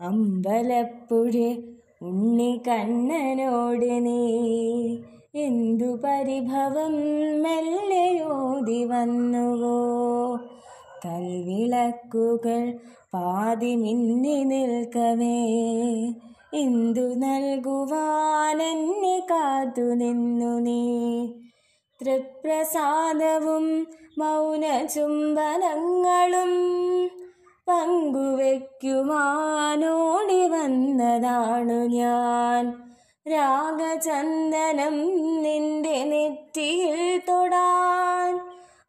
അമ്പലപ്പുഴ ഉണ്ണി കണ്ണനോട് നീ. എന്തു പരിഭവം മെല്ലയോതി വന്നുവോ? കൽവിളക്കുകൾ പാതി മിന്നി നിൽക്കവേ. എന്തു നൽകുവാനെന്നെ കാത്തു നിന്നു നീ? തൃപ്രസാദവും മൗന ചുംബനങ്ങളും പങ്കുവെക്കുവാനോടി വന്നതാണ് ഞാൻ. രാഗചന്ദനം നിന്റെ നെറ്റിയിൽ തൊടാൻ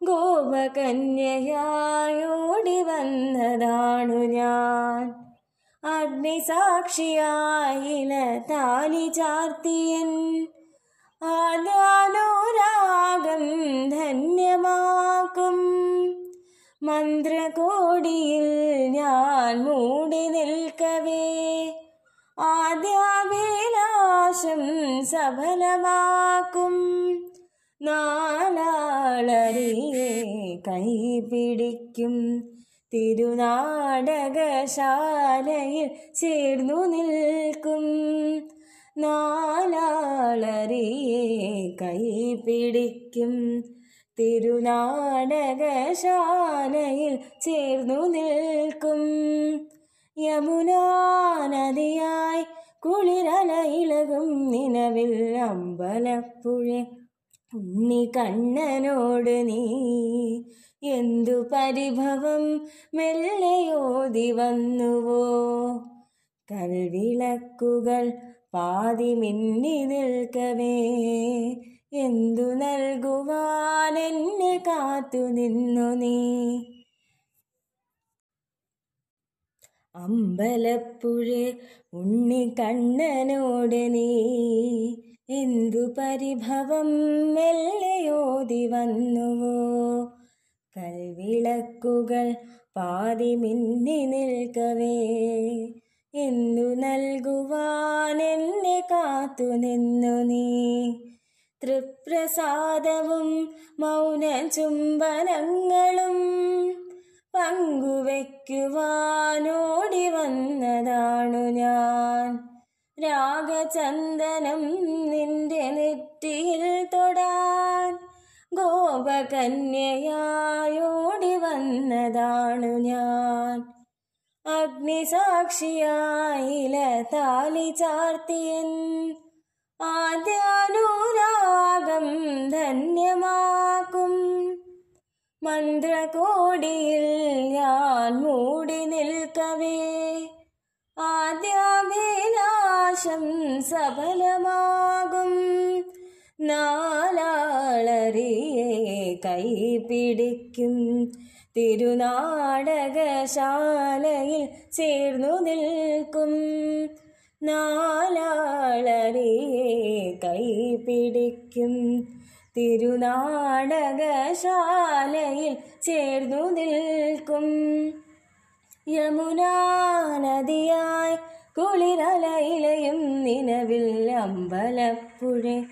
ഗോപകന്യയായോടി വന്നതാണ് ഞാൻ. അഗ്നിസാക്ഷിയായില താലി ചാർത്തിയൻ ആദ്യാനുരാഗം മന്ത്രകോടിയിൽ ഞാൻ മൂടി നിൽക്കവേ. ആദ്യാഭിലാഷം സഫലമാക്കും. നാലാളറിയെ കൈപിടിക്കും. തിരുനാടകശാലയിൽ ചേർന്നു നിൽക്കും. നാലാളറിയെ കൈപിടിക്കും. തിരുനാടകശാലയിൽ ചേർന്നു നിൽക്കും. യമുനാ നദിയായി കുളിരലയിലകും നിലവിൽ അമ്പലപ്പുഴ. ഉണ്ണി കണ്ണനോട് നീ എന്തു പരിഭവം? മെല്ലയോതി വന്നുവോ? കൽവിളക്കുകൾ പാതി മിന്നി നിൽക്കവേ. എന്തു നൽകുവാൻ എന്നെ കാത്തു നിന്നു നീ. അമ്പലപ്പുഴ ഉണ്ണി കണ്ണനോട് നീ. എന്തു പരിഭവം മെല്ലയോതി വന്നുവോ. കൽവിളക്കുകൾ പാതി മിന്നി നിൽക്കവേ. എന്തു നൽകുവാൻ എന്നെ കാത്തു നിന്നു നീ. തൃപ്രസാദവും മൗന ചുംബനങ്ങളും പങ്കുവെക്കുവാനോടി വന്നതാണു ഞാൻ. രാഗചന്ദനം നിന്റെ നെറ്റിയിൽ തൊടാൻ ഗോപകന്യയായോടി വന്നതാണു ഞാൻ. അഗ്നിസാക്ഷിയായില താലി ചാർത്തിയൻ ആദ്യാനുരാഗം മന്ത്രകോടിയിൽ ഞാൻ മൂടി നിൽക്കവേ. ആദ്യാഭിലാഷം സഫലമാകും. നാലാളറിയെ കൈപിടിക്കും. തിരുനാടകശാലയിൽ ചേർന്നു നിൽക്കും. നാലാളറിയെ കൈപിടിക്കും. തിരുനാടകശാലയിൽ ചേർന്നു നിൽക്കും. യമുനാ നദിയായി കുളിരലയിലയും നിലവിൽ അമ്പലപ്പുഴ.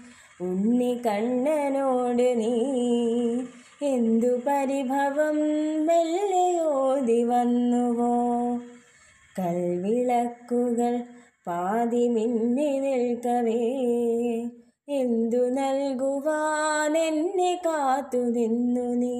ഉണ്ണി കണ്ണനോട് നീ എന്തു പരിഭവം മെല്ലയോതി വന്നുവോ? കൽവിളക്കുകൾ പാതി മിന്നി നിൽക്കവേ. എന്തു നൽകുവാൻ എന്നെ കാത്തു നിന്നു നീ?